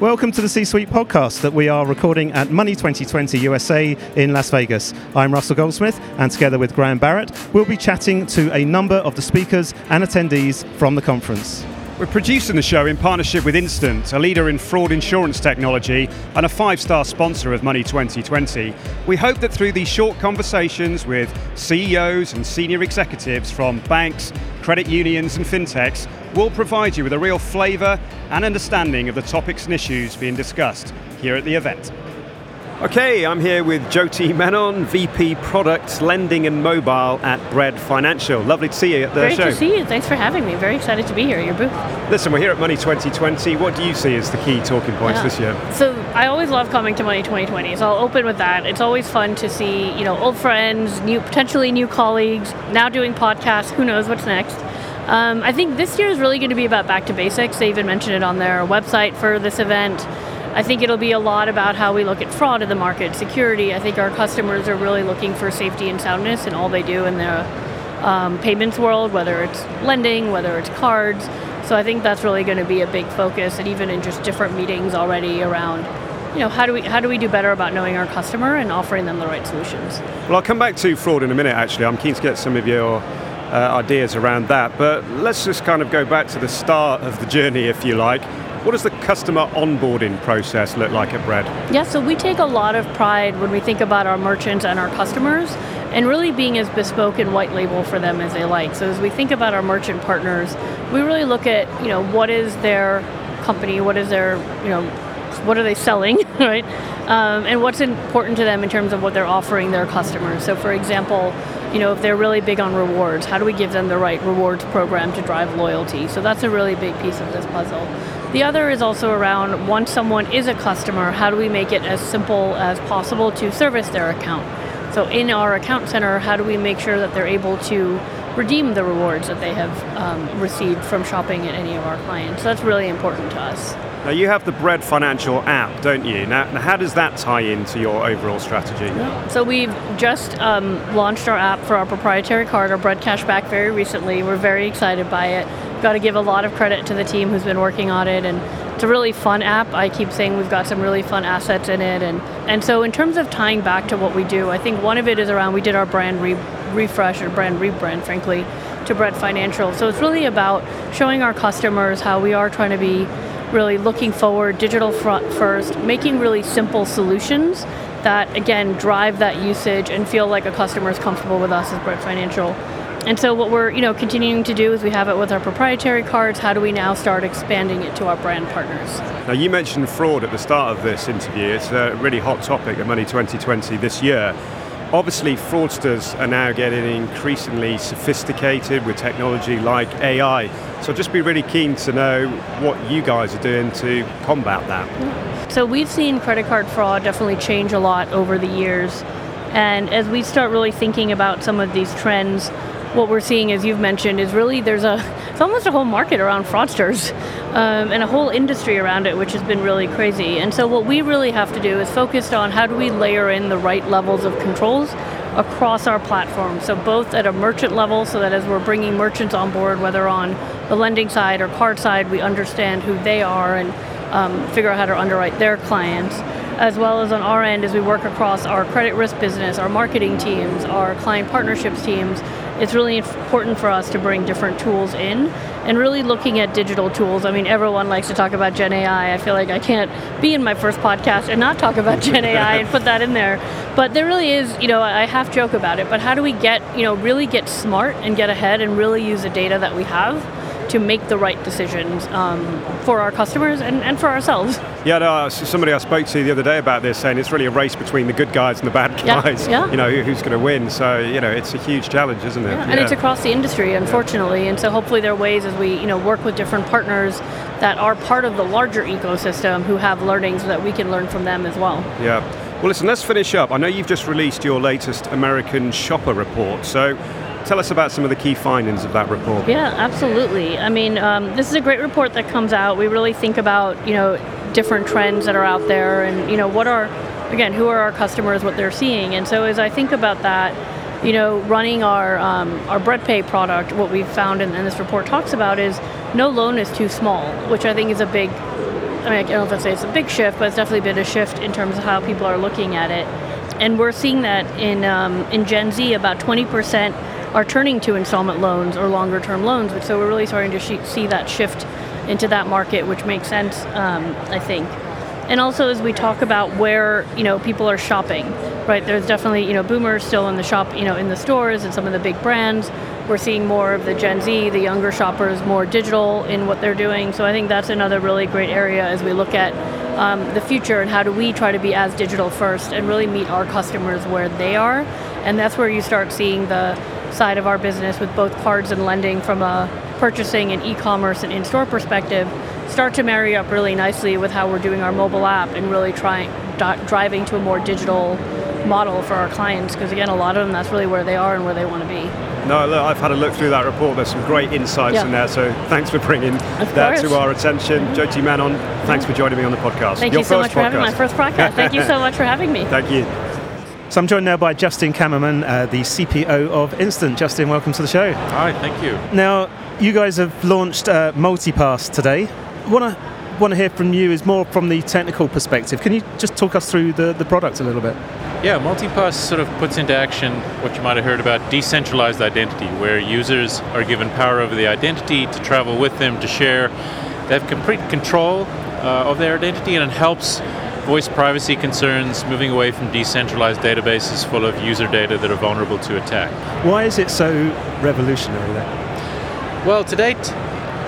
Welcome to the C Suite podcast that we are recording at Money 2020 USA in Las Vegas. I'm Russell Goldsmith, and together with Graham Barrett, we'll be chatting to a number of the speakers and attendees from the conference. We're producing the show in partnership with Instnt, a leader in fraud insurance technology and a five star sponsor of Money 2020. We hope that through these short conversations with CEOs and senior executives from banks, credit unions, and fintechs, we'll provide you with a real flavour and understanding of the topics and issues being discussed here at the event. Okay, I'm here with Jyoti Menon, VP Product Lending and Mobile at Bread Financial. Lovely to see you at the Great show. to see you. Thanks for having me. Very excited to be here at your booth. Listen, we're here at Money 2020. What do you see as the key talking points Yeah. this year? So I always love coming to Money 2020. So I'll open with that. It's always fun to see, you know, old friends, new potentially new colleagues, now doing podcasts. Who knows what's next? Um, I think this year is really going to be about back to basics. They even mentioned it on their website for this event. I think it'll be a lot about how we look at fraud in the market, security. I think our customers are really looking for safety and soundness in all they do in the um, payments world, whether it's lending, whether it's cards. So I think that's really going to be a big focus, and even in just different meetings already around, you know, how do we how do we do better about knowing our customer and offering them the right solutions. Well, I'll come back to fraud in a minute, actually. I'm keen to get some of your ideas around that. But let's just kind of go back to the start of the journey, if you like. What does the customer onboarding process look like at Bread? Yeah, so we take a lot of pride when we think about our merchants and our customers and really being as bespoke and white label for them as they like. So as we think about our merchant partners, we really look at, you know, what is their company, what is their, you know, what are they selling, right? Um, and what's important to them in terms of what they're offering their customers. So for example, you know, if they're really big on rewards, how do we give them the right rewards program to drive loyalty? So that's a really big piece of this puzzle. The other is also around once someone is a customer, how do we make it as simple as possible to service their account? So in our account center, how do we make sure that they're able to redeem the rewards that they have um, received from shopping at any of our clients? So that's really important to us. Now, you have the Bread Financial app, don't you? Now, how does that tie into your overall strategy? So we've just um, launched our app for our proprietary card, our Bread Cashback, very recently. We're very excited by it. Got to give a lot of credit to the team who's been working on it, and it's a really fun app. I keep saying we've got some really fun assets in it, and and so in terms of tying back to what we do, I think one of it is around we did our brand re- refresh or brand rebrand, frankly, to Bread Financial. So it's really about showing our customers how we are trying to be really looking forward, digital front first, making really simple solutions that again drive that usage and feel like a customer is comfortable with us as Bread Financial. And so what we're you know continuing to do is we have it with our proprietary cards. How do we now start expanding it to our brand partners? Now, you mentioned fraud at the start of this interview. It's a really hot topic at Money 2020 this year. Obviously, fraudsters are now getting increasingly sophisticated with technology like AI. So, just be really keen to know what you guys are doing to combat that. So we've seen credit card fraud definitely change a lot over the years. And as we start really thinking about some of these trends, what we're seeing, as you've mentioned, is really there's a it's almost a whole market around fraudsters um, and a whole industry around it, which has been really crazy. And so what we really have to do is focus on how do we layer in the right levels of controls across our platform. So both at a merchant level, so that as we're bringing merchants on board, whether on the lending side or card side, we understand who they are and um, figure out how to underwrite their clients, as well as on our end as we work across our credit risk business, our marketing teams, our client partnerships teams. It's really important for us to bring different tools in and really looking at digital tools. I mean, everyone likes to talk about Gen AI. I feel like I can't be in my first podcast and not talk about Gen AI and put that in there. But there really is, you know, I half joke about it, but how do we get, you know, really get smart and get ahead and really use the data that we have to make the right decisions um, for our customers and, and for ourselves. Yeah, no, somebody I spoke to the other day about this saying it's really a race between the good guys and the bad guys. yeah. yeah. You know, who, who's going to win. So, you know, it's a huge challenge, isn't it? Yeah, and it's across the industry, unfortunately. And so hopefully there are ways as we, you know, work with different partners that are part of the larger ecosystem who have learnings so that we can learn from them as well. Yeah. Well, listen, let's finish up. I know you've just released your latest American Shopper report. So, tell us about some of the key findings of that report. Yeah, absolutely. I mean, um, this is a great report that comes out. We really think about, you know, different trends that are out there and, you know, what are, again, who are our customers, what they're seeing. And so as I think about that, you know, running our um, our BreadPay product, what we've found and, and this report talks about is no loan is too small, which I think is a big I mean, I don't know if I say it's a big shift, but it's definitely been a shift in terms of how people are looking at it. And we're seeing that in um, in Gen Z, about 20% are turning to installment loans or longer term loans. So we're really starting to sh- see that shift into that market, which makes sense, um, I think. And also, as we talk about where you know people are shopping, right? There's definitely you know boomers still in the shop, you know, in the stores and some of the big brands. We're seeing more of the Gen Z, the younger shoppers, more digital in what they're doing. So I think that's another really great area as we look at um, the future and how do we try to be as digital first and really meet our customers where they are. And that's where you start seeing the side of our business with both cards and lending from a purchasing and e-commerce and in-store perspective start to marry up really nicely with how we're doing our mobile app and really trying driving to a more digital model for our clients. Because again a lot of them that's really where they are and where they want to be. No look, i've had a look through that report. There's some great insights yeah. in there so thanks for bringing that to our attention. Mm-hmm. jyoti menon thanks for joining me on the podcast. Thank Your you so much for having my first podcast. Thank you so much for having me. Thank you so I'm joined now by Justin Kamerman, uh, the CPO of Instnt. Justin, welcome to the show. Hi, thank you. Now, you guys have launched uh, MultiPass today. What I want to hear from you is more from the technical perspective. Can you just talk us through the, the product a little bit? Yeah, MultiPass sort of puts into action what you might have heard about decentralized identity, where users are given power over the identity to travel with them, to share. They have complete control uh, of their identity, and it helps voice privacy concerns, moving away from decentralized databases full of user data that are vulnerable to attack. Why is it so revolutionary then? Well, to date,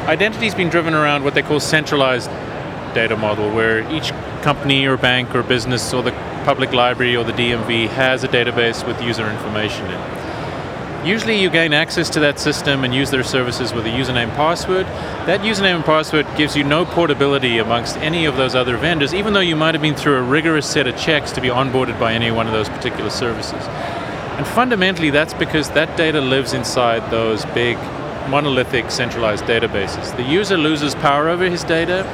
identity's been driven around what they call centralized data model, where each company or bank or business or the public library or the DMV has a database with user information in. Usually you gain access to that system and use their services with a username password. That username and password gives you no portability amongst any of those other vendors, even though you might have been through a rigorous set of checks to be onboarded by any one of those particular services. And fundamentally, that's because that data lives inside those big monolithic centralized databases. The user loses power over his data,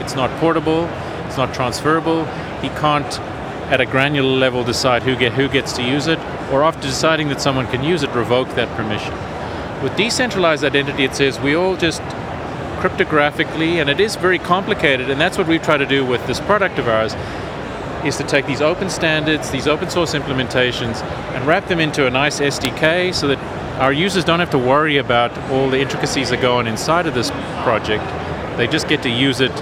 it's not portable, it's not transferable, he can't at a granular level decide who get who gets to use it, or after deciding that someone can use it, revoke that permission. With decentralized identity, it says we all just cryptographically, and it is very complicated, and that's what we've tried to do with this product of ours, is to take these open standards, these open source implementations, and wrap them into a nice SDK so that our users don't have to worry about all the intricacies that go on inside of this project. They just get to use it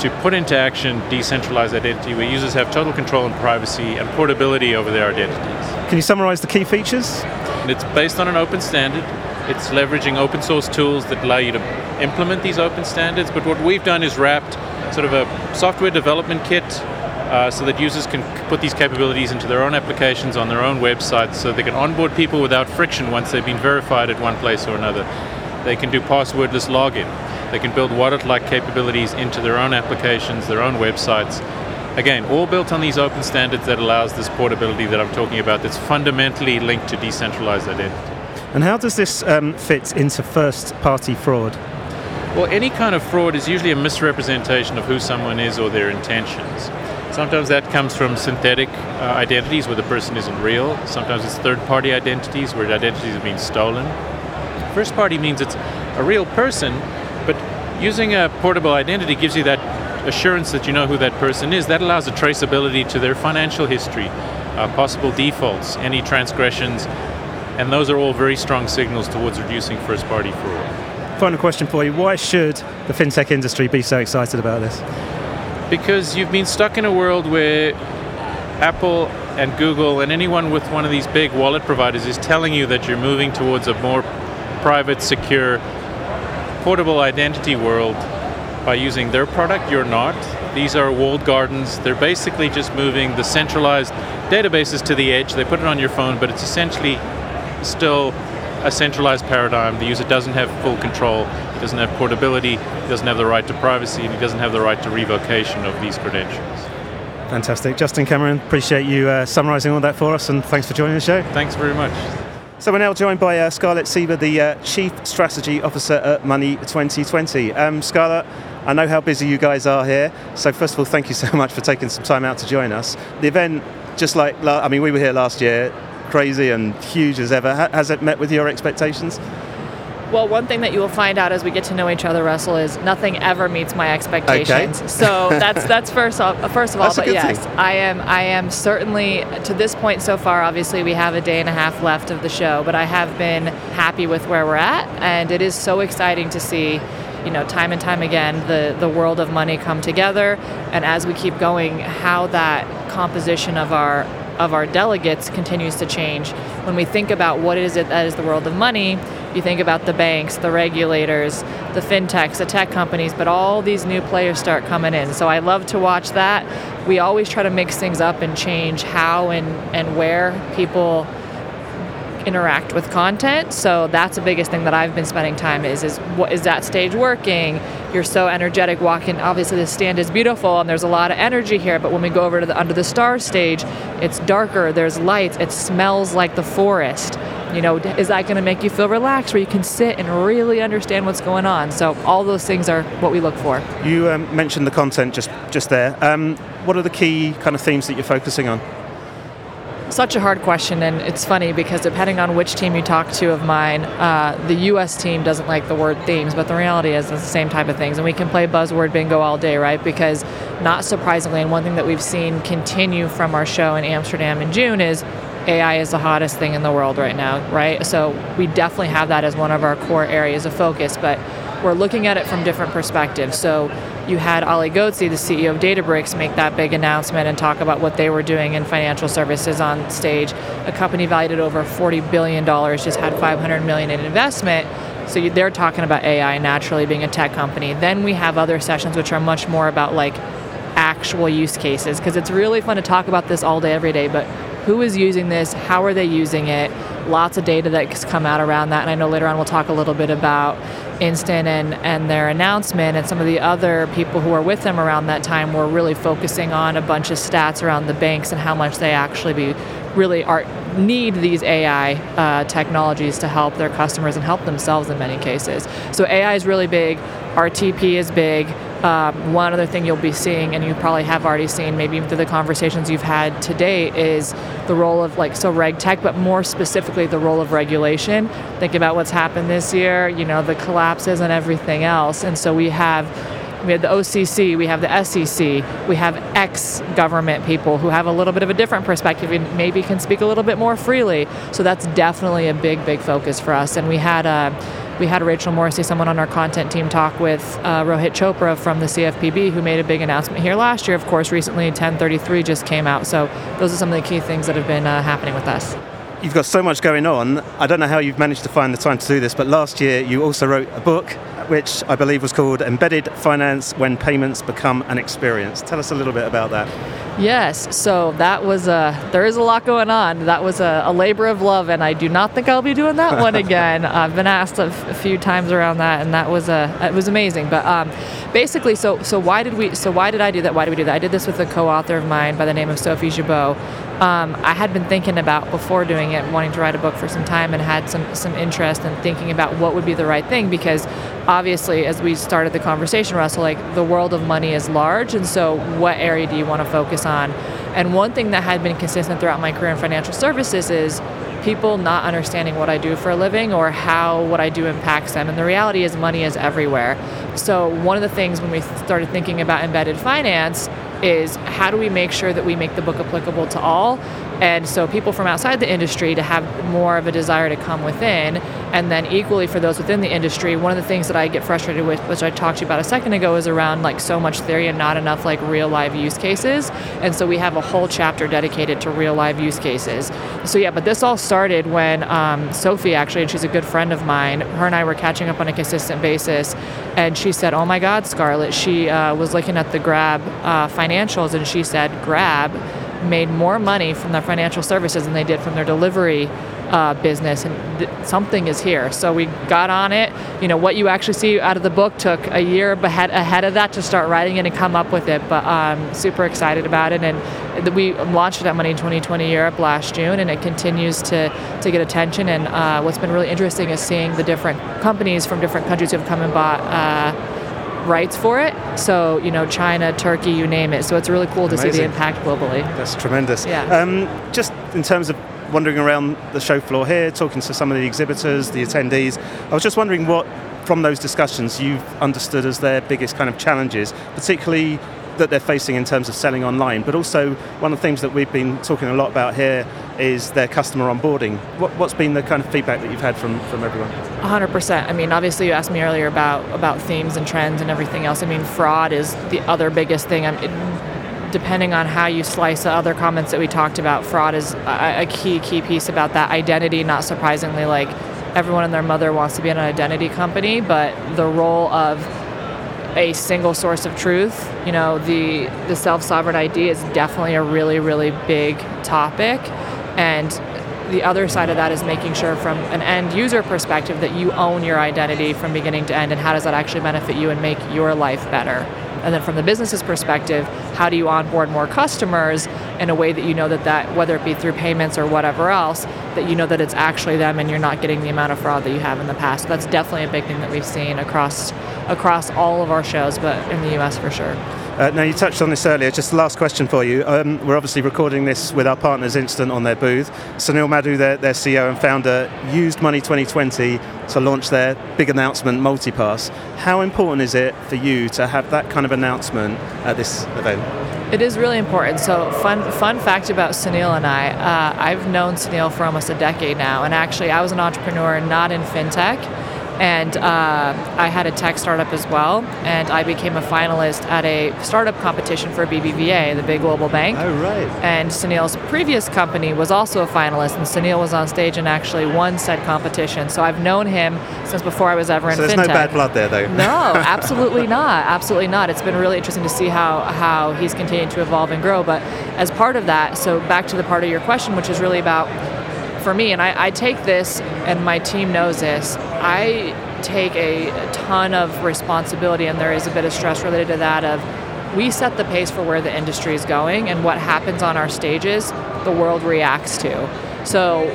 to put into action decentralized identity where users have total control and privacy and portability over their identities. Can you summarize the key features? It's based on an open standard. It's leveraging open source tools that allow you to implement these open standards. But what we've done is wrapped sort of a software development kit uh, so that users can put these capabilities into their own applications on their own websites so they can onboard people without friction once they've been verified at one place or another. They can do passwordless login. They can build wallet-like capabilities into their own applications, their own websites. Again, all built on these open standards that allows this portability that I'm talking about that's fundamentally linked to decentralized identity. And how does this um, fit into first-party fraud? Well, any kind of fraud is usually a misrepresentation of who someone is or their intentions. Sometimes that comes from synthetic uh, identities where the person isn't real. Sometimes it's third party identities where identities have been stolen. First party means it's a real person, using a portable identity gives you that assurance that you know who that person is. That allows a traceability to their financial history, uh, possible defaults, any transgressions, and those are all very strong signals towards reducing first party fraud. Final question for you Why should the fintech industry be so excited about this? Because you've been stuck in a world where Apple and Google and anyone with one of these big wallet providers is telling you that you're moving towards a more private, secure, portable identity world by using their product. You're not. These are walled gardens. They're basically just moving the centralized databases to the edge. They put it on your phone, but it's essentially still a centralized paradigm. The user doesn't have full control, he doesn't have portability, he doesn't have the right to privacy, and he doesn't have the right to revocation of these credentials. Fantastic. Justin Kamerman, appreciate you uh, summarizing all that for us, and thanks for joining the show. Thanks very much. So we're now joined by uh, Scarlett Sieber, the uh, Chief Strategy Officer at Money 2020. Um, Scarlett, I know how busy you guys are here, so first of all, thank you so much for taking some time out to join us. The event, just like, I mean, we were here last year, crazy and huge as ever. Has it met with your expectations? Well, one thing that you will find out as we get to know each other, Russell, is nothing ever meets my expectations. Okay. so that's that's first of, first of all. That's but yes, thing. I am I am certainly to this point so far. Obviously, we have a day and a half left of the show, but I have been happy with where we're at, and it is so exciting to see. You know, time and time again, the, the world of money come together, and as we keep going, how that composition of our of our delegates continues to change. When we think about what is it that is the world of money, you think about the banks, the regulators, the fintechs, the tech companies, but all these new players start coming in. So I love to watch that. We always try to mix things up and change how and, and where people interact with content. So that's the biggest thing that I've been spending time is is what is that stage working? You're so energetic walking. Obviously the stand is beautiful and there's a lot of energy here, but when we go over to the under the stars stage, it's darker, there's lights, it smells like the forest. You know, is that going to make you feel relaxed where you can sit and really understand what's going on? So all those things are what we look for. You um, mentioned the content just just there. Um, what are the key kind of themes that you're focusing on? Such a hard question, and it's funny because depending on which team you talk to of mine, uh, the U.S. team doesn't like the word themes, but the reality is it's the same type of things, and we can play buzzword bingo all day, right? Because not surprisingly, and one thing that we've seen continue from our show in Amsterdam in June is AI is the hottest thing in the world right now, right? So we definitely have that as one of our core areas of focus, but we're looking at it from different perspectives. So you had Ali Ghodsi, the CEO of Databricks, make that big announcement and talk about what they were doing in financial services on stage. A company valued at over $40 billion just had 500 million in investment. So they're talking about AI naturally being a tech company. Then we have other sessions which are much more about like actual use cases because it's really fun to talk about this all day every day, but who is using this? How are they using it? Lots of data that's come out around that, and I know later on we'll talk a little bit about Instnt and, and their announcement, and some of the other people who are with them around that time were really focusing on a bunch of stats around the banks and how much they actually be really are need these AI uh, technologies to help their customers and help themselves in many cases. So AI is really big. RTP is big. Um, one other thing you'll be seeing, and you probably have already seen, maybe even through the conversations you've had today, is the role of like so reg tech, but more specifically the role of regulation. Think about what's happened this year. You know the collapses and everything else, and so we have we have the OCC, we have the SEC, we have ex government people who have a little bit of a different perspective and maybe can speak a little bit more freely. So that's definitely a big, big focus for us. And we had uh, we had Rachel Morrissey, someone on our content team, talk with uh, Rohit Chopra from the CFPB, who made a big announcement here last year. Of course, recently 1033 just came out. So those are some of the key things that have been uh, happening with us. You've got so much going on. I don't know how you've managed to find the time to do this, but last year you also wrote a book which I believe was called Embedded Finance When Payments Become an Experience. Tell us a little bit about that. Yes, so that was a, there is a lot going on. That was a, a labor of love, and I do not think I'll be doing that one again. I've been asked a, f- a few times around that, and that was a, it was amazing. But um, basically, so so why did we, so why did I do that? Why did we do that? I did this with a co-author of mine by the name of Sophie Guibaud. Um, I had been thinking about before doing it, wanting to write a book for some time, and had some some interest in thinking about what would be the right thing because obviously, as we started the conversation, Russell, like the world of money is large, and so what area do you want to focus on? And one thing that had been consistent throughout my career in financial services is people not understanding what I do for a living or how what I do impacts them. And the reality is, money is everywhere. So, one of the things when we started thinking about embedded finance is how do we make sure that we make the book applicable to all? And so, people from outside the industry to have more of a desire to come within. And then, equally for those within the industry, one of the things that I get frustrated with, which I talked to you about a second ago, is around like so much theory and not enough like real live use cases. And so, we have a whole chapter dedicated to real live use cases. So, yeah, but this all started when um, Sophie actually, and she's a good friend of mine, her and I were catching up on a consistent basis. And she said, Oh my God, Scarlett, she uh, was looking at the Grab uh, financials and she said, Grab made more money from their financial services than they did from their delivery uh, business, and th- something is here. So we got on it. You know, what you actually see out of the book took a year ahead, ahead of that to start writing it and come up with it. But I'm super excited about it, and th- we launched it at Money 2020 Europe last June, and it continues to to get attention. And uh, what's been really interesting is seeing the different companies from different countries who have come and bought. Uh, rights for it so you know china turkey you name it so it's really cool to see the impact globally That's tremendous. Yeah. Um, just in terms of wandering around the show floor here, talking to some of the exhibitors, the attendees. I was just wondering what, from those discussions, you've understood as their biggest kind of challenges, particularly that they're facing in terms of selling online. But also, one of the things that we've been talking a lot about here is their customer onboarding. What, what's been the kind of feedback that you've had from, from everyone? 100%. I mean, obviously, you asked me earlier about, about themes and trends and everything else. I mean, fraud is the other biggest thing. I mean, depending on how you slice the other comments that we talked about, fraud is a, a key, key piece about that. Identity, not surprisingly, like everyone and their mother wants to be an identity company, but the role of a single source of truth. You know, the the self-sovereign ID is definitely a really, really big topic. And the other side of that is making sure from an end user perspective that you own your identity from beginning to end and how does that actually benefit you and make your life better. And then from the business's perspective, how do you onboard more customers in a way that you know that that whether it be through payments or whatever else, that you know that it's actually them and you're not getting the amount of fraud that you have in the past. That's definitely a big thing that we've seen across across all of our shows, but in the US for sure. Uh, now, you touched on this earlier. Just the last question for you. Um, we're obviously recording this with our partners Instnt on their booth. Sunil Madhu, their, their CEO and founder, used Money 2020 to launch their big announcement, Multipass. How important is it for you to have that kind of announcement at this event? It is really important. So, fun fun fact about Sunil and I, uh, I've known Sunil for almost a decade now, and actually, I was an entrepreneur not in fintech and uh, I had a tech startup as well, and I became a finalist at a startup competition for BBVA, the big global bank. Oh, right. And Sunil's previous company was also a finalist, and Sunil was on stage and actually won said competition. So I've known him since before I was ever in so there's fintech. no bad blood there, though. No, absolutely not. Absolutely not. It's been really interesting to see how how he's continued to evolve and grow. But as part of that, so back to the part of your question, which is really about for me, and I, I, take this, and my team knows this, I take a ton of responsibility, and there is a bit of stress related to that. Of we set the pace for where the industry is going, and what happens on our stages, the world reacts to. So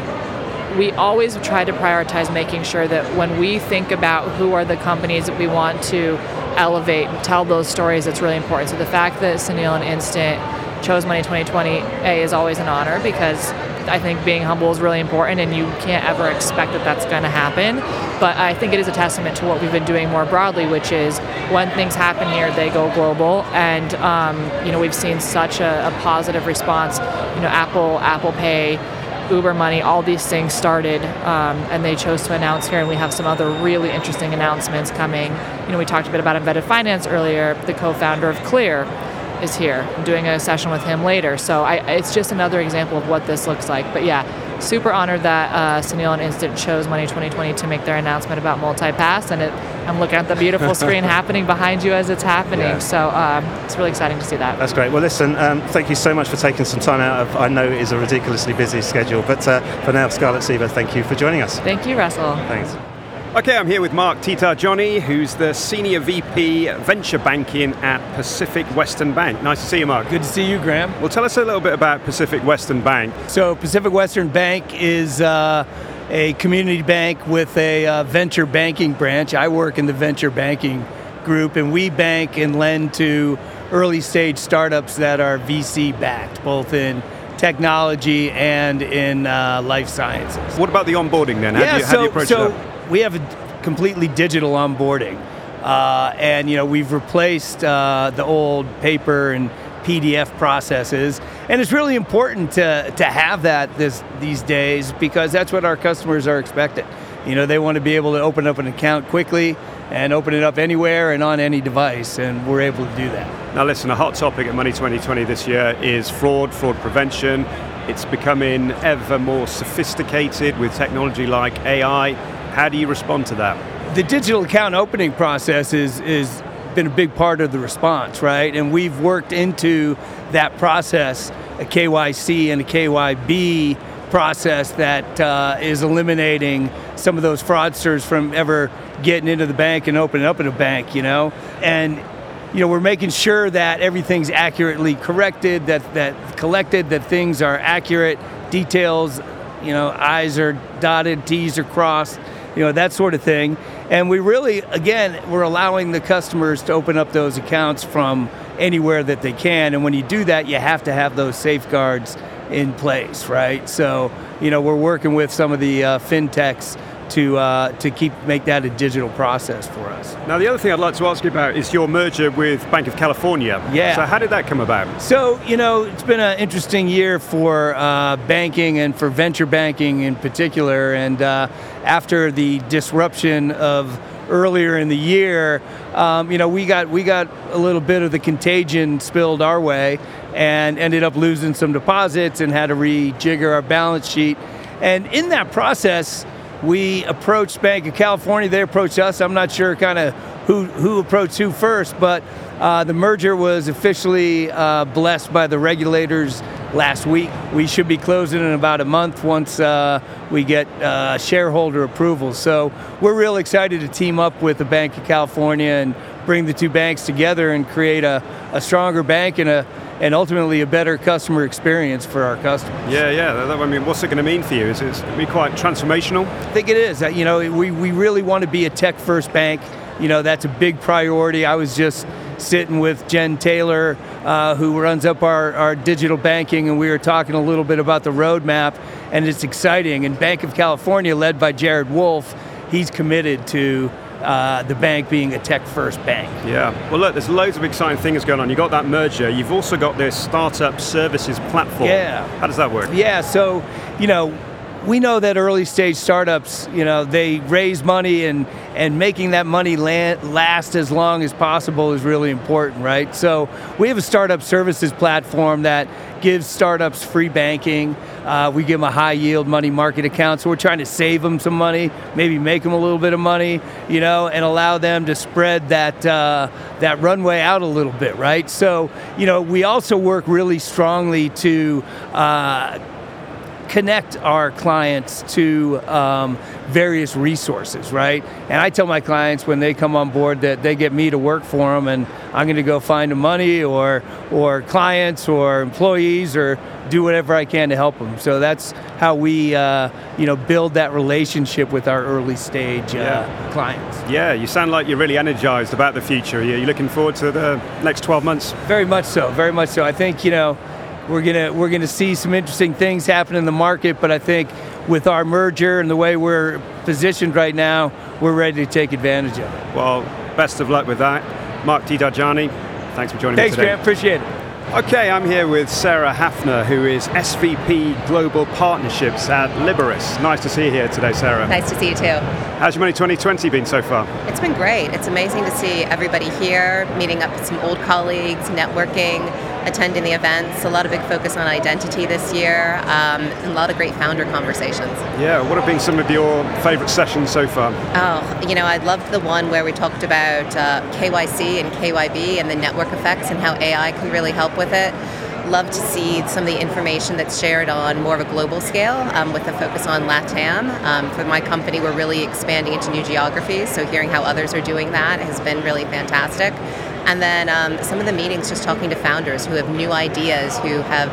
we always try to prioritize making sure that when we think about who are the companies that we want to elevate and tell those stories, it's really important. So the fact that Sunil and Instnt chose Money 2020 A is always an honor because I think being humble is really important, and you can't ever expect that that's going to happen. But I think it is a testament to what we've been doing more broadly, which is when things happen here, they go global, and um, you know we've seen such a, a positive response. You know, Apple, Apple Pay. Uber Money, all these things started, um, and they chose to announce here, and we have some other really interesting announcements coming. You know, we talked a bit about embedded finance earlier. The co-founder of Clear is here. I'm doing a session with him later. So I, it's just another example of what this looks like. But yeah, super honored that uh, Sunil and Instnt chose Money 2020 to make their announcement about MultiPass. And it, I'm looking at the beautiful screen happening behind you as it's happening. Yeah. So um, it's really exciting to see that. That's great. Well, listen, um, thank you so much for taking some time out of, I know it is a ridiculously busy schedule. But uh, for now, Scarlett Sieber, thank you for joining us. Thank you, Russell. Thanks. Okay, I'm here with Mark diTargiani, who's the Senior VP Venture Banking at Pacific Western Bank. Nice to see you, Mark. Good to see you, Graham. Well, tell us a little bit about Pacific Western Bank. So, Pacific Western Bank is uh, a community bank with a uh, venture banking branch. I work in the venture banking group, and we bank and lend to early stage startups that are VC backed, both in technology and in uh, life sciences. What about the onboarding then? How yeah, do you, so, you approach so that? We have a completely digital onboarding. Uh, and you know we've replaced uh, the old paper and PDF processes, and it's really important to to have that this these days because that's what our customers are expecting. You know, they want to be able to open up an account quickly and open it up anywhere and on any device, and we're able to do that. Now, listen, a hot topic at Money 2020 this year is fraud, fraud prevention. It's becoming ever more sophisticated with technology like AI. How do you respond to that? The digital account opening process is is been a big part of the response, right? And we've worked into that process a KYC and a KYB process that uh, is eliminating some of those fraudsters from ever getting into the bank and opening up in a bank, you know? And you know, we're making sure that everything's accurately corrected, that that collected, that things are accurate, details, you know, I's are dotted, T's are crossed you know, that sort of thing. And we really, again, we're allowing the customers to open up those accounts from anywhere that they can. And when you do that, you have to have those safeguards in place, right? So you know, we're working with some of the uh, fintechs to uh, to keep make that a digital process for us. Now, the other thing I'd like to ask you about is your merger with Bank of California. Yeah. So, how did that come about? So, you know, it's been an interesting year for uh, banking and for venture banking in particular. And uh, after the disruption of earlier in the year, um, you know, we got we got a little bit of the contagion spilled our way, and ended up losing some deposits and had to rejigger our balance sheet. And in that process, we approached Bank of California. They approached us. I'm not sure kind of who who approached who first, but uh, the merger was officially uh, blessed by the regulators last week. We should be closing in about a month once uh, we get uh, shareholder approval. So we're real excited to team up with the Bank of California and bring the two banks together and create a, a stronger bank and a and ultimately a better customer experience for our customers. Yeah, yeah. that- I mean, what's it going to mean for you? Is it going to be quite transformational? I think it is. Uh, You know, we, we really want to be a tech first bank. You know, that's a big priority. I was just sitting with Jen Taylor, uh, who runs up our, our digital banking, and we were talking a little bit about the roadmap, and it's exciting. And Bank of California, led by Jared Wolff, he's committed to uh, the bank being a tech first bank. Yeah. Well, look, there's loads of exciting things going on. You've got that merger. You've also got this startup services platform. Yeah. How does that work? Yeah, so, you know, we know that early stage startups, you know, they raise money and and making that money land, last as long as possible is really important, right? So we have a startup services platform that gives startups free banking. Uh, we give them a high yield money market account, so we're trying to save them some money, maybe make them a little bit of money, you know, and allow them to spread that uh, that runway out a little bit, right? So you know, we also work really strongly to. Uh, connect our clients to um, various resources, right? And I tell my clients when they come on board that they get me to work for them, and I'm going to go find them money or or clients or employees or do whatever I can to help them. So that's how we, uh, you know, build that relationship with our early stage uh, Yeah. clients. Yeah, you sound like you're really energized about the future. You're looking forward to the next 12 months. Very much so. Very much so. I think you know we're gonna we're gonna see some interesting things happen in the market, but I think with our merger and the way we're positioned right now, we're ready to take advantage of it. Well, best of luck with that. Mark diTargiani, thanks for joining Thanks, me today. Grant. Appreciate it. Okay, I'm here with Sara Hafner, who is SVP Global Partnerships at Liberis. Nice to see you here today, Sara. Nice to see you too. How's your Money 2020 been so far? It's been great. It's amazing to see everybody here, meeting up with some old colleagues, networking, attending the events. A lot of big focus on identity this year, um, and a lot of great founder conversations. Yeah, what have been some of your favorite sessions so far? Oh, you know, I loved the one where we talked about uh, KYC and KYB and the network effects and how AI can really help with it. Love to see some of the information that's shared on more of a global scale um, with a focus on LATAM. Um, for my company, we're really expanding into new geographies, so hearing how others are doing that has been really fantastic. And then um, some of the meetings just talking to founders who have new ideas, who have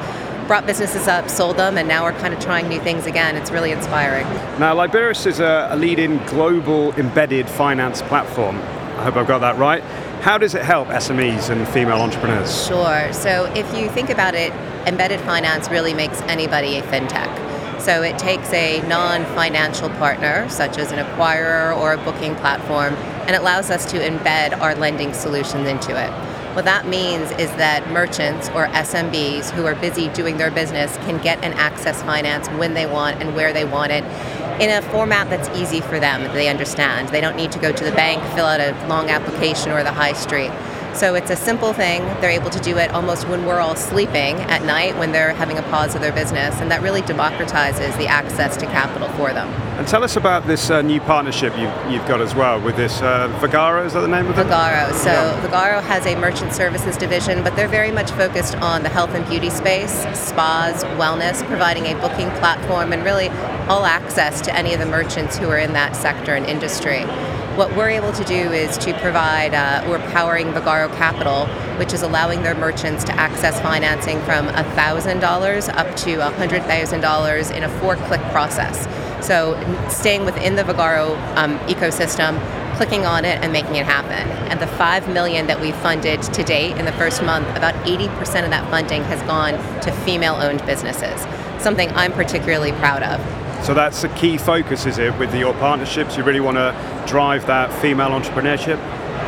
brought businesses up, sold them, and now we're kind of trying new things again. It's really inspiring. Now, Liberis is a, a leading global embedded finance platform. I hope I've got that right. How does it help SMEs and female entrepreneurs? Sure. So if you think about it, embedded finance really makes anybody a fintech. So it takes a non financial partner, such as an acquirer or a booking platform, and it allows us to embed our lending solutions into it. What that means is that merchants or SMBs who are busy doing their business can get and access finance when they want and where they want it in a format that's easy for them, they understand. They don't need to go to the bank, fill out a long application or the high street. So it's a simple thing. They're able to do it almost when we're all sleeping at night when they're having a pause of their business, and that really democratizes the access to capital for them. And tell us about this uh, new partnership you, you've got as well with this uh, Vagaro, is that the name of it? Vagaro. So Yeah. Vagaro has a merchant services division, but they're very much focused on the health and beauty space, spas, wellness, providing a booking platform and really all access to any of the merchants who are in that sector and industry. What we're able to do is to provide, uh, we're powering Vagaro Capital, which is allowing their merchants to access financing from $1,000 up to $100,000 in a four click process. So, staying within the Vagaro um, ecosystem, clicking on it and making it happen. And the 5 million that we've funded to date in the first month, about 80% of that funding has gone to female-owned businesses. Something I'm particularly proud of. So that's a key focus, is it, with your partnerships? You really want to drive that female entrepreneurship?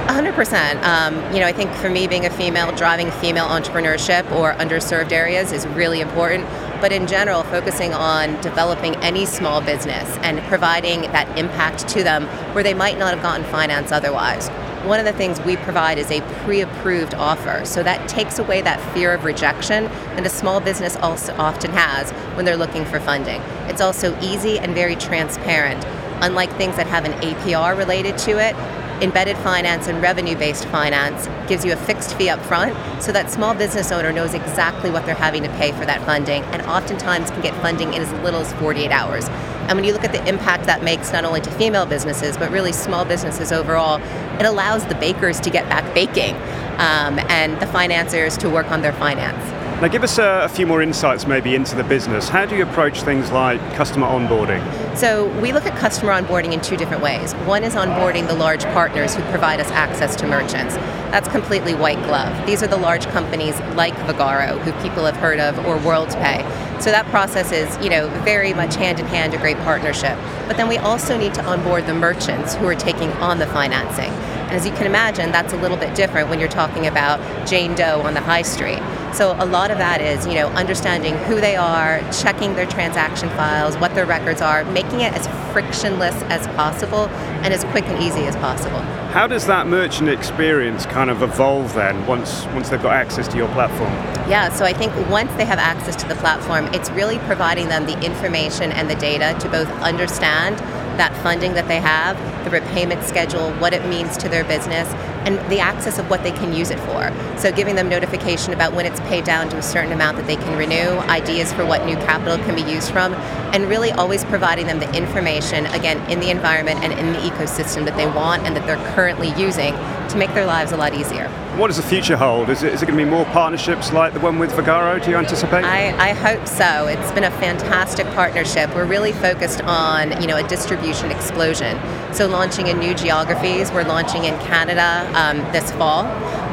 100%. Um, you know, I think for me, being a female, driving female entrepreneurship or underserved areas is really important. But in general, focusing on developing any small business and providing that impact to them where they might not have gotten finance otherwise. One of the things we provide is a pre approved offer. So that takes away that fear of rejection that a small business also often has when they're looking for funding. It's also easy and very transparent. Unlike things that have an APR related to it, Embedded finance and revenue based finance gives you a fixed fee up front so that small business owner knows exactly what they're having to pay for that funding and oftentimes can get funding in as little as 48 hours. And when you look at the impact that makes not only to female businesses but really small businesses overall, it allows the bakers to get back baking um, and the financiers to work on their finance. Now, give us a, a, few more insights maybe into the business. How do you approach things like customer onboarding? So, we look at customer onboarding in two different ways. One is onboarding the large partners who provide us access to merchants. That's completely white glove. These are the large companies like Vagaro, who people have heard of, or WorldPay. So that process is, you know, very much hand in hand a great partnership. But then we also need to onboard the merchants who are taking on the financing. And as you can imagine, that's a little bit different when you're talking about Jane Doe on the high street. So a lot of that is, you know, understanding who they are, checking their transaction files, what their records are, making it as frictionless as possible and as quick and easy as possible. How does that merchant experience kind of evolve then once once they've got access to your platform? Yeah, so I think once they have access to the platform, it's really providing them the information and the data to both understand that funding that they have, the repayment schedule, what it means to their business, and the access of what they can use it for. So giving them notification about when it's paid down to a certain amount that they can renew, ideas for what new capital can be used from, and really always providing them the information, again, in the environment and in the ecosystem that they want and that they're currently using to make their lives a lot easier. What does the future hold? Is it, is it going to be more partnerships like the one with Vagaro, do you anticipate? I, I hope so. It's been a fantastic partnership. We're really focused on, you know, a distribution explosion. So launching in new geographies, we're launching in Canada um, this fall,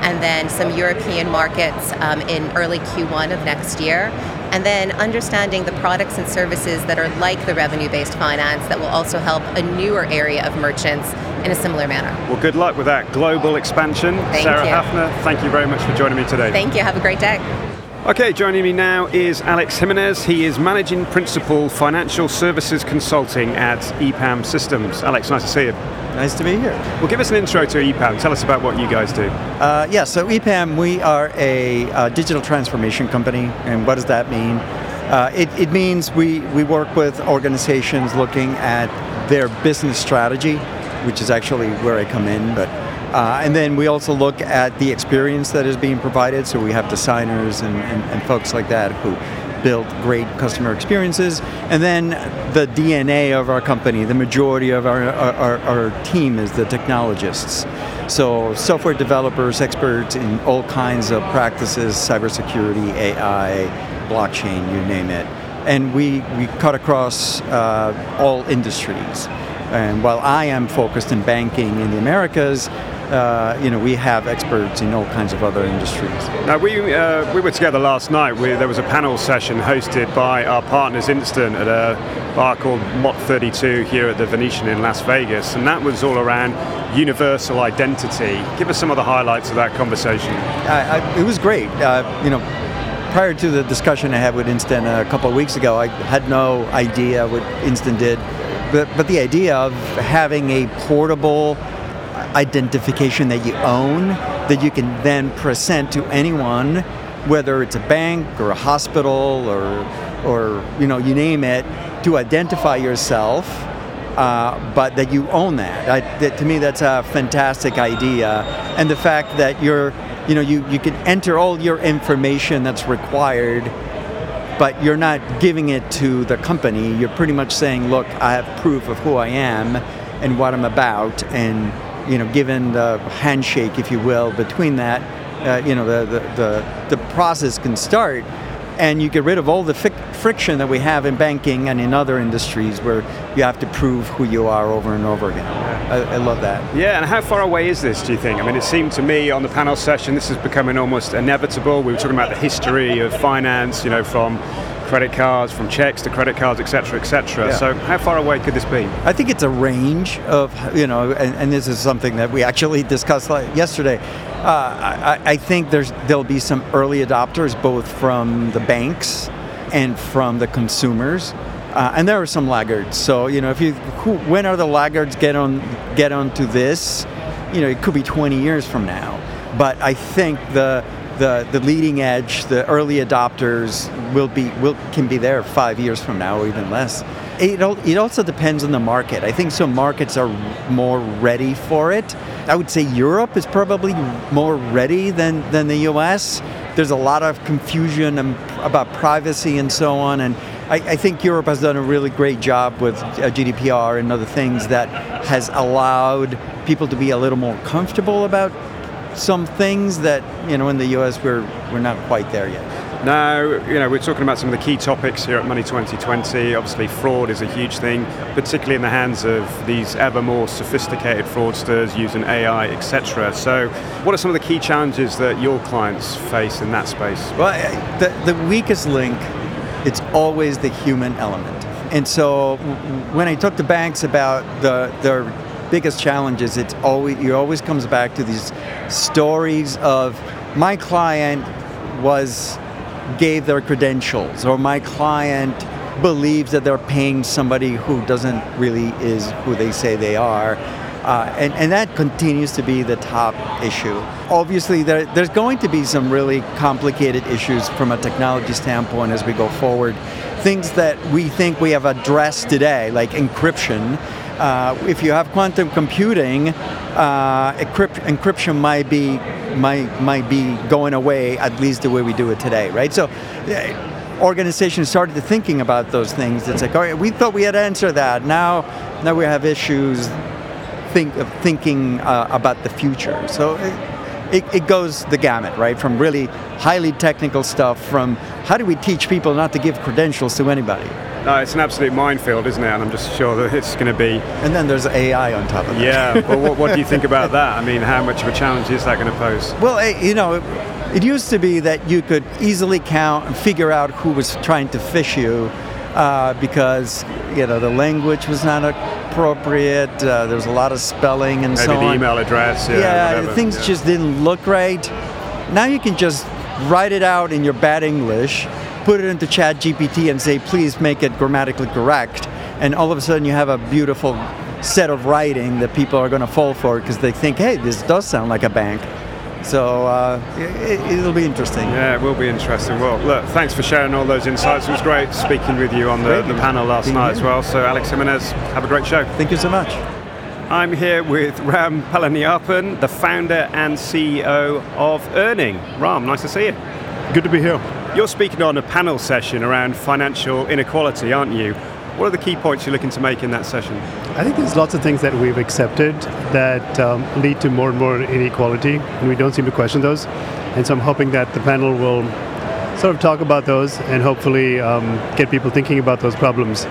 and then some European markets um, in early Q1 of next year and then understanding the products and services that are like the revenue based finance that will also help a newer area of merchants in a similar manner. Well, good luck with that global expansion. Thank Sara you. Hafner, thank you very much for joining me today. Thank you. Have a great day. Okay, joining me now is Alex Jimenez. He is Managing Principal Financial Services Consulting at EPAM Systems. Alex, nice to see you. Nice to be here. Well, give us an intro to EPAM. Tell us about what you guys do. Uh, yeah, so EPAM, we are a uh, digital transformation company, and what does that mean? Uh, it, it means we, we work with organizations looking at their business strategy, which is actually where I come in, but uh, and then we also look at the experience that is being provided. So we have designers and, and, and folks like that who build great customer experiences. And then the DNA of our company, the majority of our, our, our, team is the technologists. So software developers, experts in all kinds of practices, cybersecurity, AI, blockchain, you name it. And we, we cut across uh, all industries. And while I am focused in banking in the Americas, uh, you know, we have experts in all kinds of other industries. Now, we, uh, we were together last night. We, there was a panel session hosted by our partners Instnt at a bar called Mott 32 here at the Venetian in Las Vegas, and that was all around universal identity. Give us some of the highlights of that conversation. I, I, it was great. Uh, you know, prior to the discussion I had with Instnt a couple of weeks ago, I had no idea what Instnt did. But, but the idea of having a portable identification that you own that you can then present to anyone, whether it's a bank or a hospital or, or you know, you name it, to identify yourself. Uh, but that you own that. I, that. To me, that's a fantastic idea, and the fact that you're, you know, you, you can enter all your information that's required, but you're not giving it to the company. You're pretty much saying, look, I have proof of who I am and what I'm about, and you know, given the handshake, if you will, between that, uh, you know, the, the, the, the process can start. And you get rid of all the fic- friction that we have in banking and in other industries where you have to prove who you are over and over again. I, I love that. Yeah, and how far away is this, do you think? I mean, it seemed to me on the panel session this is becoming almost inevitable. We were talking about the history of finance, you know, from credit cards, from checks to credit cards, etc., etc. Yeah. So, how far away could this be? I think it's a range of, you know, and, and this is something that we actually discussed yesterday. Uh, I, I think there's there'll be some early adopters, both from the banks and from the consumers, uh, and there are some laggards. So you know, if you who, when are the laggards get on get onto this? You know, it could be 20 years from now, but I think the the, the leading edge, the early adopters will be will can be there five years from now or even less. It, it also depends on the market. I think some markets are more ready for it. I would say Europe is probably more ready than, than the US. There's a lot of confusion about privacy and so on. And I, I think Europe has done a really great job with uh, GDPR and other things that has allowed people to be a little more comfortable about some things that, you know, in the US we're, we're not quite there yet. Now, you know, we're talking about some of the key topics here at Money 2020. Obviously, fraud is a huge thing, particularly in the hands of these ever more sophisticated fraudsters using AI, etc. So, what are some of the key challenges that your clients face in that space? Well, eh, the, the weakest link, it's always the human element. And so when I talk to banks about the their biggest challenges, it's always it always comes back to these stories of my client was gave their credentials or my client believes that they're paying somebody who doesn't really is who they say they are. Uh, and, and that continues to be the top issue. Obviously, there, there's going to be some really complicated issues from a technology standpoint as we go forward. Things that we think we have addressed today, like encryption. Uh, if you have quantum computing, uh, encrypt, encryption might be might might be going away at least the way we do it today, right? So. uh, Organizations started thinking about those things. It's like, all right, we thought we had answered that. Now, now we have issues think of thinking uh, about the future. So it, it, it goes the gamut, right? From really highly technical stuff, from how do we teach people not to give credentials to anybody? No, it's an absolute minefield, isn't it? And I'm just sure that it's going to be. And then there's AI on top of that. Yeah. well, what, what do you think about that? I mean, how much of a challenge is that going to pose? Well, eh, you know, it, it used to be that you could easily count and figure out who was trying to phish you uh, because, you know, the language was not appropriate, uh, there was a lot of spelling and Maybe so the on. email address. Yeah. yeah, things yeah. just didn't look right. Now you can just write it out in your bad English, put it into Chat GPT and say, please make it grammatically correct. And all of a sudden you have a beautiful set of writing that people are going to fall for because they think, hey, this does sound like a bank. So uh, it, it'll be interesting. Yeah, it will be interesting. Well, look, thanks for sharing all those insights. It was great speaking with you on the, the panel last Being night here. as well. So, Alex Jimenez, have a great show. Thank you so much. I'm here with Ram Palaniappan, the founder and CEO of EarnIn. Ram, nice to see you. Good to be here. You're speaking on a panel session around financial inequality, aren't you? What are the key points you're looking to make in that session? I think there's lots of things that we've accepted that um, lead to more and more inequality, and we don't seem to question those. And so I'm hoping that the panel will sort of talk about those and hopefully um, get people thinking about those problems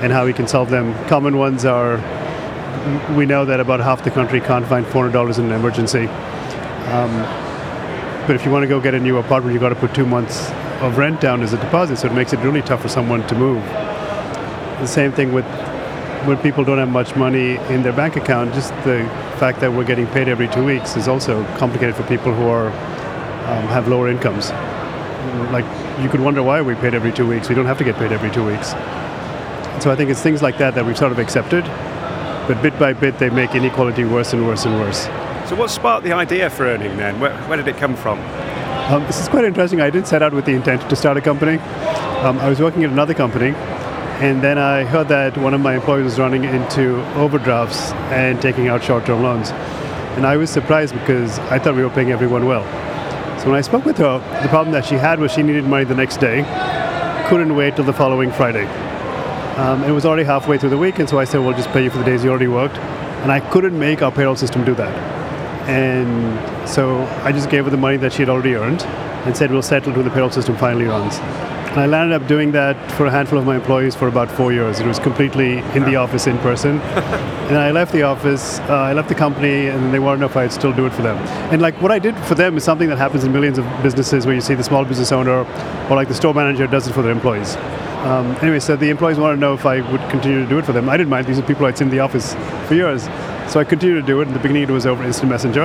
and how we can solve them. Common ones are we know that about half the country can't find $400 in an emergency. Um, but if you want to go get a new apartment, you've got to put two months of rent down as a deposit, so it makes it really tough for someone to move. The same thing with when people don't have much money in their bank account, just the fact that we're getting paid every two weeks is also complicated for people who are um, have lower incomes. Like you could wonder why we paid every two weeks. We don't have to get paid every two weeks. So I think it's things like that that we've sort of accepted, but bit by bit they make inequality worse and worse and worse. So, what sparked the idea for EarnIn then? Where, where did it come from? Um, this is quite interesting. I didn't set out with the intent to start a company. Um, I was working at another company, and then I heard that one of my employees was running into overdrafts and taking out short-term loans. And I was surprised because I thought we were paying everyone well. So when I spoke with her, the problem that she had was she needed money the next day, couldn't wait till the following Friday. Um, it was already halfway through the week, and so I said, "We'll just pay you for the days you already worked." And I couldn't make our payroll system do that. And So I just gave her the money that she had already earned and said we'll settle when the payroll system finally runs. And I landed up doing that for a handful of my employees for about four years. It was completely in the office in person. and I left the office, uh, I left the company, and they wanted to know if I'd still do it for them. And like what I did for them is something that happens in millions of businesses where you see the small business owner or like the store manager does it for their employees. Um, anyway, so the employees wanted to know if I would continue to do it for them. I didn't mind. These are people I'd seen in the office for years. So I continued to do it. In the beginning, it was over Instant Messenger.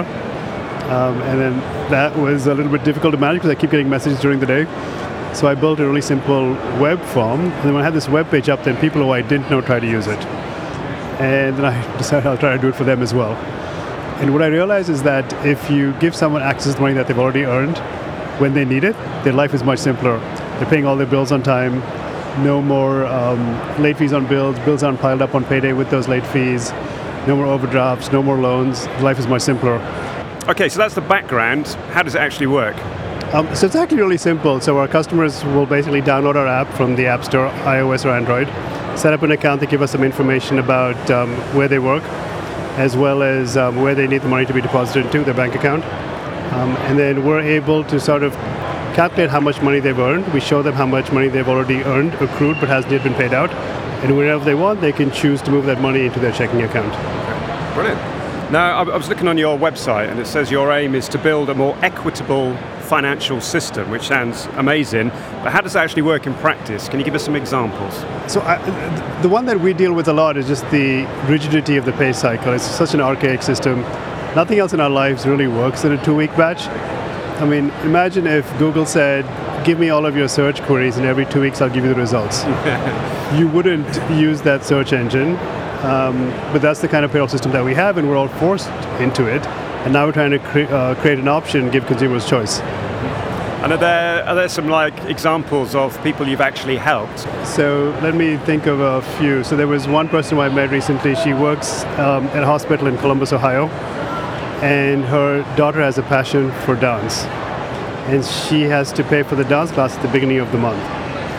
Um, and then that was a little bit difficult to manage because I keep getting messages during the day. So I built a really simple web form. And then when I had this web page up, then people who I didn't know tried to use it. And then I decided I'll try to do it for them as well. And what I realized is that if you give someone access to money that they've already earned when they need it, their life is much simpler. They're paying all their bills on time, no more um, late fees on bills, bills aren't piled up on payday with those late fees, no more overdrafts, no more loans. Life is much simpler. Okay, so that's the background. How does it actually work? Um, so it's actually really simple. So our customers will basically download our app from the App Store, iOS or Android, set up an account, they give us some information about um, where they work, as well as um, where they need the money to be deposited into their bank account. Um, and then we're able to sort of calculate how much money they've earned. We show them how much money they've already earned, accrued, but hasn't yet been paid out. And whenever they want, they can choose to move that money into their checking account. Brilliant. Now, I was looking on your website and it says your aim is to build a more equitable financial system, which sounds amazing. But how does that actually work in practice? Can you give us some examples? So, uh, the one that we deal with a lot is just the rigidity of the pay cycle. It's such an archaic system. Nothing else in our lives really works in a two week batch. I mean, imagine if Google said, give me all of your search queries and every two weeks I'll give you the results. you wouldn't use that search engine um, but that's the kind of payroll system that we have, and we're all forced into it. And now we're trying to cre- uh, create an option, and give consumers choice. And are there are there some like examples of people you've actually helped? So let me think of a few. So there was one person who I met recently. She works um, at a hospital in Columbus, Ohio, and her daughter has a passion for dance, and she has to pay for the dance class at the beginning of the month.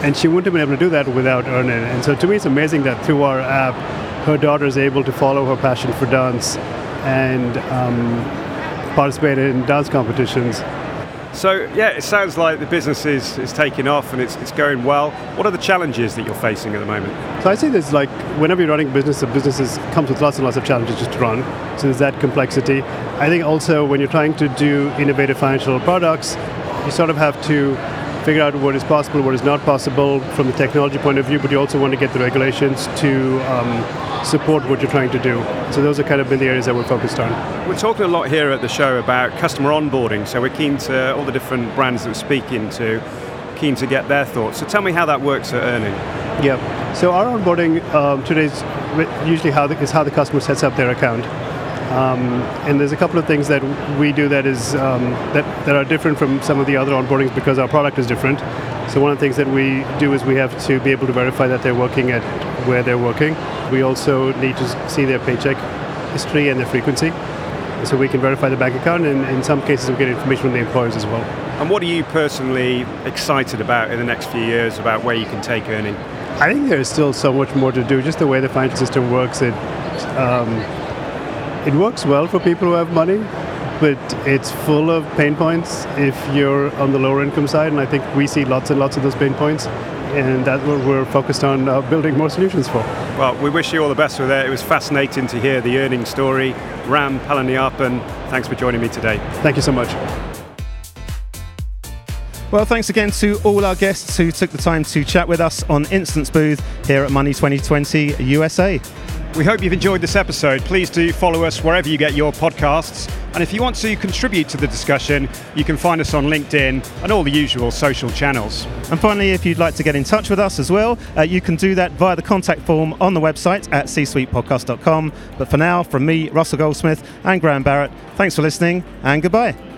And she wouldn't have been able to do that without EarnIn. And so to me, it's amazing that through our app, her daughter is able to follow her passion for dance and um, participate in dance competitions. So, yeah, it sounds like the business is, is taking off and it's, it's going well. What are the challenges that you're facing at the moment? So, I say there's like, whenever you're running a business, the business comes with lots and lots of challenges just to run. So, there's that complexity. I think also when you're trying to do innovative financial products, you sort of have to figure out what is possible, what is not possible from the technology point of view, but you also want to get the regulations to um, support what you're trying to do. So those are kind of been the areas that we're focused on. We're talking a lot here at the show about customer onboarding, so we're keen to all the different brands that we're speaking to, keen to get their thoughts. So tell me how that works at EarnIn. Yeah. So our onboarding um, today is usually how the, is how the customer sets up their account. Um, and there's a couple of things that we do that is um, that, that are different from some of the other onboardings because our product is different. So one of the things that we do is we have to be able to verify that they're working at where they're working. We also need to see their paycheck history and their frequency. So we can verify the bank account, and in some cases we get information from the employers as well. And what are you personally excited about in the next few years about where you can take EarnIn? I think there's still so much more to do. Just the way the financial system works, it um, it works well for people who have money, but it's full of pain points if you're on the lower income side. And I think we see lots and lots of those pain points. And that's what we're focused on uh, building more solutions for. Well, we wish you all the best with it. It was fascinating to hear the EarnIn's story. Ram Palaniappan, thanks for joining me today. Thank you so much. Well, thanks again to all our guests who took the time to chat with us on Instnt's booth here at Money 2020 USA. We hope you've enjoyed this episode. Please do follow us wherever you get your podcasts. And if you want to contribute to the discussion, you can find us on LinkedIn and all the usual social channels. And finally, if you'd like to get in touch with us as well, uh, you can do that via the contact form on the website at csuitepodcast.com. But for now, from me, Russell Goldsmith, and Graham Barrett, thanks for listening and goodbye.